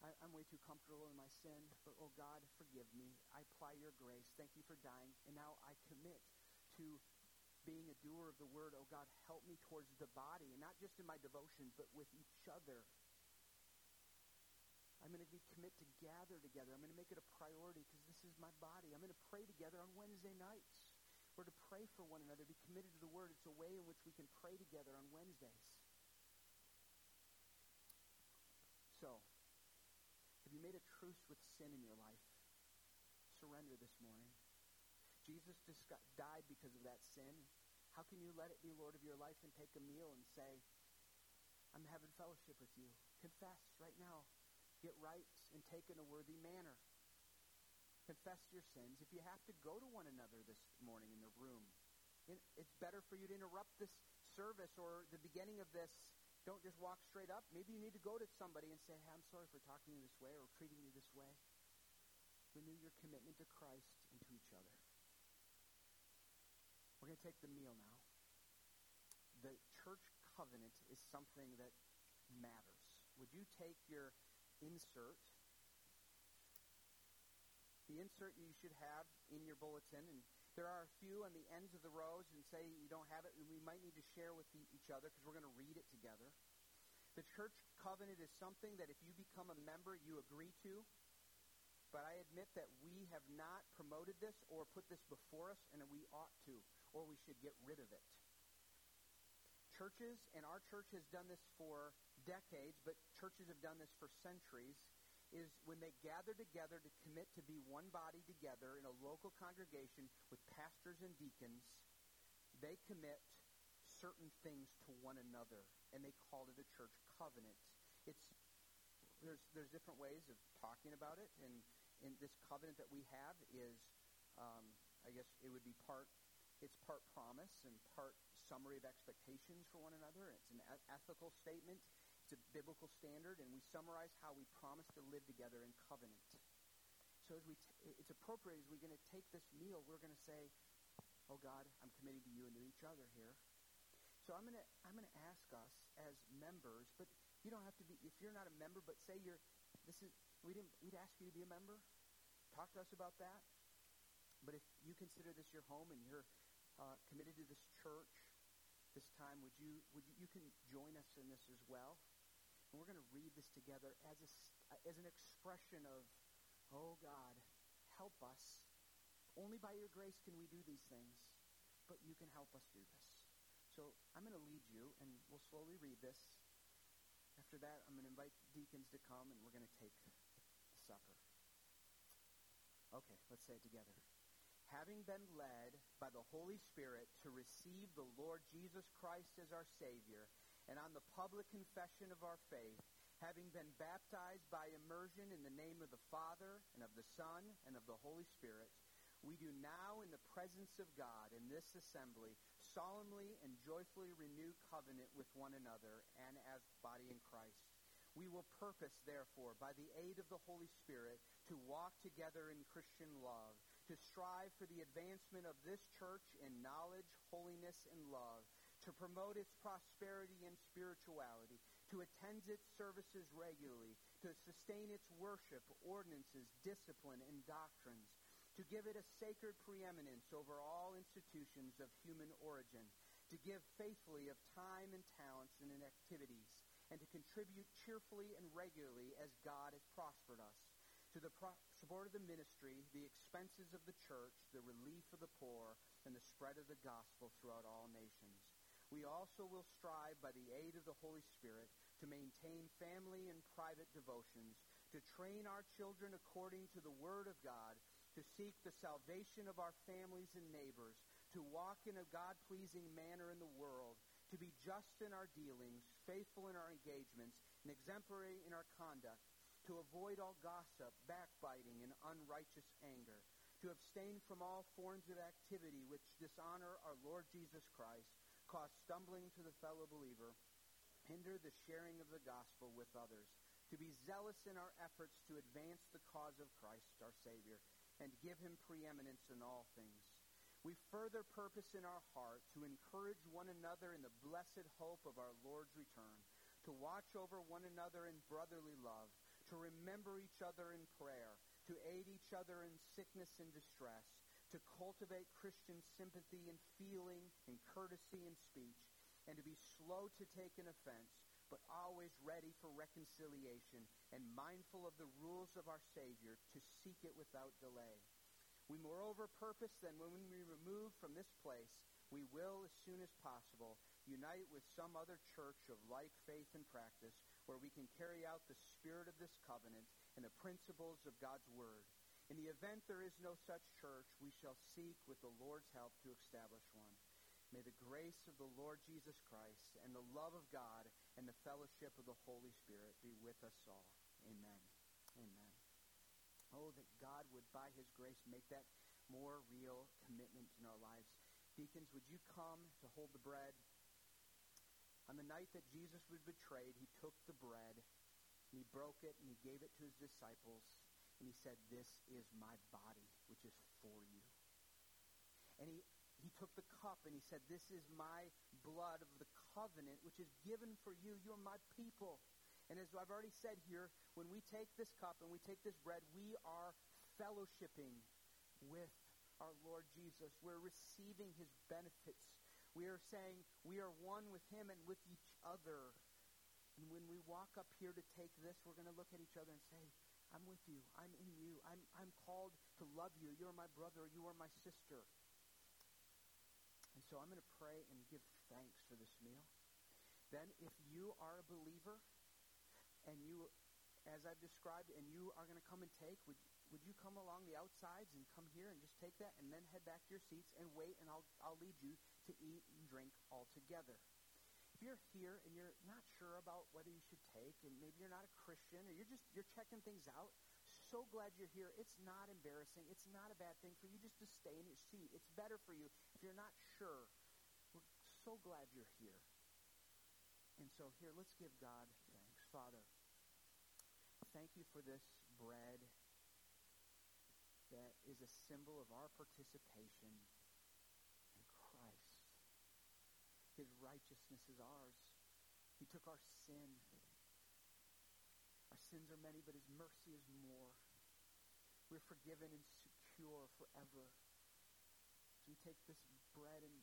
I, I'm way too comfortable in my sin, but oh God, forgive me. I apply your grace. Thank you for dying. And now I commit to being a doer of the word. Oh God, help me towards the body, and not just in my devotions, but with each other. I'm going to be commit to gather together. I'm going to make it a priority because this is my body. I'm going to pray together on Wednesday nights. We're to pray for one another, be committed to the Word. It's a way in which we can pray together on Wednesdays. So, have you made a truce with sin in your life? Surrender this morning. Jesus died because of that sin. How can you let it be Lord of your life and take a meal and say, I'm having fellowship with you? Confess right now get right and take in a worthy manner. Confess your sins. If you have to go to one another this morning in the room, it's better for you to interrupt this service or the beginning of this. Don't just walk straight up. Maybe you need to go to somebody and say, hey, I'm sorry for talking to you this way or treating you this way. Renew your commitment to Christ and. We're going to take the meal now. The church covenant is something that matters. Would you take your insert. The insert you should have in your bulletin, and there are a few on the ends of the rows, and say you don't have it, and we might need to share with each other because we're going to read it together. The church covenant is something that if you become a member, you agree to. But I admit that we have not promoted this or put this before us, and we ought to, or we should get rid of it. Churches, and our church has done this for decades, but churches have done this for centuries, is when they gather together to commit to be one body together in a local congregation with pastors and deacons, they commit certain things to one another, and they call it a church covenant. It's there's there's different ways of talking about it, and in this covenant that we have is, um, I guess it would be part it's part promise and part summary of expectations for one another. It's an ethical statement. It's a biblical standard, and we summarize how we promise to live together in covenant. So as we t- it's appropriate as we're going to take this meal, we're going to say, "Oh God, I'm committing to you and to each other here." So I'm going to I'm going to ask us as members, but you don't have to be if you're not a member, but say you're this is we didn't we'd ask you to be a member. Talk to us about that. But if you consider this your home and you're uh, committed to this church this time, would you would you, you can join us in this as well? And we're going to read this together as a as an expression of, oh God, help us. Only by your grace can we do these things, but you can help us do this. So I'm going to lead you, and we'll slowly read this. After that, I'm going to invite deacons to come, and we're going to take the supper. Okay, let's say it together. Having been led by the Holy Spirit to receive the Lord Jesus Christ as our Savior, and on the public confession of our faith, having been baptized by immersion in the name of the Father, and of the Son, and of the Holy Spirit, we do now in the presence of God in this assembly solemnly and joyfully renew covenant with one another and as body in Christ. We will purpose, therefore, by the aid of the Holy Spirit, to walk together in Christian love, to strive for the advancement of this church in knowledge, holiness, and love, to promote its prosperity and spirituality, to attend its services regularly, to sustain its worship, ordinances, discipline, and doctrines, to give it a sacred preeminence over all institutions of human origin, to give faithfully of time and talents and in activities, and to contribute cheerfully and regularly as God has prospered us, to the pro- support of the ministry, the expenses of the church, the relief of the poor, and the spread of the gospel throughout all nations. We also will strive by the aid of the Holy Spirit to maintain family and private devotions, to train our children according to the Word of God, to seek the salvation of our families and neighbors, to walk in a God pleasing manner in the world, to be just in our dealings, faithful in our engagements, and exemplary in our conduct, to avoid all gossip, backbiting, and unrighteous anger, to abstain from all forms of activity which dishonor our Lord Jesus Christ, cause stumbling to the fellow believer, hinder the sharing of the gospel with others, to be zealous in our efforts to advance the cause of Christ our Savior, and give him preeminence in all things. We further purpose in our heart to encourage one another in the blessed hope of our Lord's return, to watch over one another in brotherly love, to remember each other in prayer, to aid each other in sickness and distress, to cultivate Christian sympathy and feeling and courtesy in speech, and to be slow to take an offense, but always ready for reconciliation and mindful of the rules of our Savior to seek it without delay. We moreover purpose that when we remove from this place, we will, as soon as possible, unite with some other church of like faith and practice, where we can carry out the spirit of this covenant and the principles of God's Word. In the event there is no such church, we shall seek, with the Lord's help, to establish one. May the grace of the Lord Jesus Christ and the love of God and the fellowship of the Holy Spirit be with us all. Amen. Amen. Oh, that God would, by his grace, make that more real commitment in our lives. Deacons, would you come to hold the bread? On the night that Jesus was betrayed, he took the bread and he broke it and he gave it to his disciples and he said, This is my body, which is for you. And he he took the cup and he said, This is my blood of the covenant, which is given for you. You're my people. And as I've already said here, when we take this cup and we take this bread, we are fellowshipping with our Lord Jesus. We're receiving his benefits. We are saying we are one with him and with each other. And when we walk up here to take this, we're going to look at each other and say, I'm with you. I'm in you. I'm, I'm called to love you. You're my brother. You are my sister. And so I'm going to pray and give thanks for this meal. Then, if you are a believer and you, as I've described, and you are going to come and take, would, would you come outsides and come here and just take that and then head back to your seats and wait, and I'll, I'll lead you to eat and drink all together. If you're here and you're not sure about whether you should take, and maybe you're not a Christian, or you're just you're checking things out, so glad you're here. It's not embarrassing. It's not a bad thing for you just to stay in your seat. It's better for you if you're not sure. We're so glad you're here. And so here, let's give God thanks. Father, thank you for this bread that is a symbol of our participation in Christ. His righteousness is ours. He took our sin. Our sins are many, but His mercy is more. We're forgiven and secure forever. As we take this bread and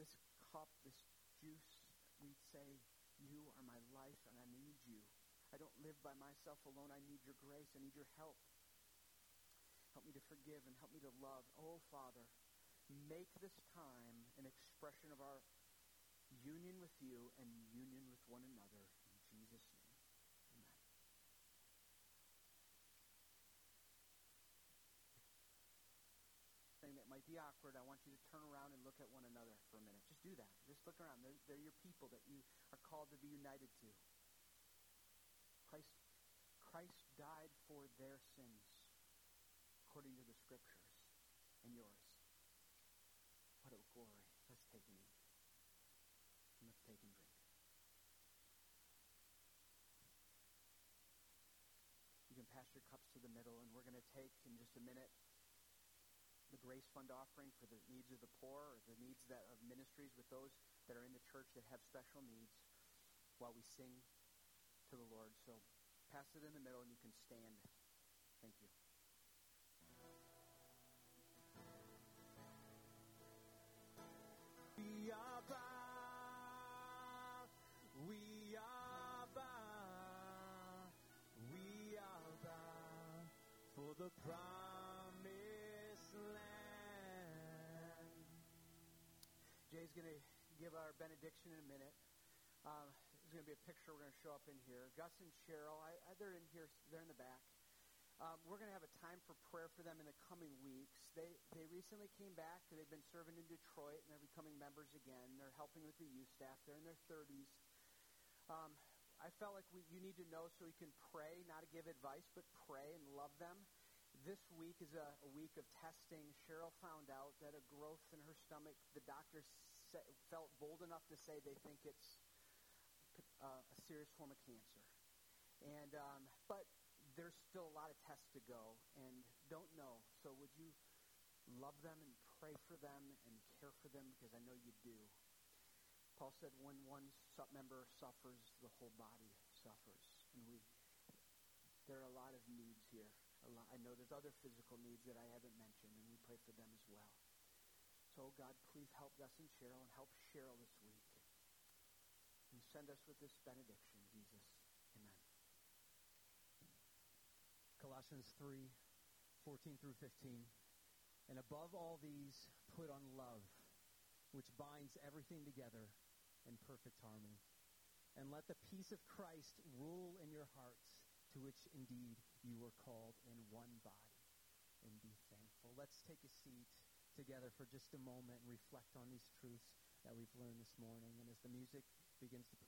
this cup, this juice, we say, You are my life, and I need you. I don't live by myself alone. I need your grace. I need your help. Help me to forgive and help me to love. Oh, Father, make this time an expression of our union with you and union with one another. In Jesus' name, that might be awkward, I want you to turn around and look at one another for a minute. Just do that. Just look around. They're, they're your people that you are called to be united to. Christ, Christ died for their sins according to the scriptures and yours. What a glory. Let's take and eat. And let's take and drink. You can pass your cups to the middle, and we're going to take in just a minute the Grace Fund offering for the needs of the poor or the needs that of ministries with those that are in the church that have special needs while we sing to the Lord. So pass it in the middle and you can stand. Thank you. The promised land. Jay's going to give our benediction in a minute. Um, there's going to be a picture we're going to show up in here. Gus and Cheryl, I, I, they're in here. They're in the back. Um, we're going to have a time for prayer for them in the coming weeks. They they recently came back. They've been serving in Detroit, and they're becoming members again. They're helping with the youth staff. They're in their 30s. Um, I felt like we, you need to know so we can pray, not to give advice, but pray and love them. This week is a, a week of testing. Cheryl found out that a growth in her stomach, the doctors felt bold enough to say they think it's uh, a serious form of cancer. And um, but there's still a lot of tests to go, and don't know. So would you love them and pray for them and care for them because I know you do. Paul said, when one member suffers, the whole body suffers, and we. There are a lot of needs here. I know there's other physical needs that I haven't mentioned, and we pray for them as well. So, oh God, please help Gus and Cheryl and help Cheryl this week. And send us with this benediction, Jesus. Amen. Colossians 3 14 through 15. And above all these, put on love, which binds everything together in perfect harmony. And let the peace of Christ rule in your hearts, to which indeed you were called in one body. And be thankful. Let's take a seat together for just a moment and reflect on these truths that we've learned this morning. And as the music begins to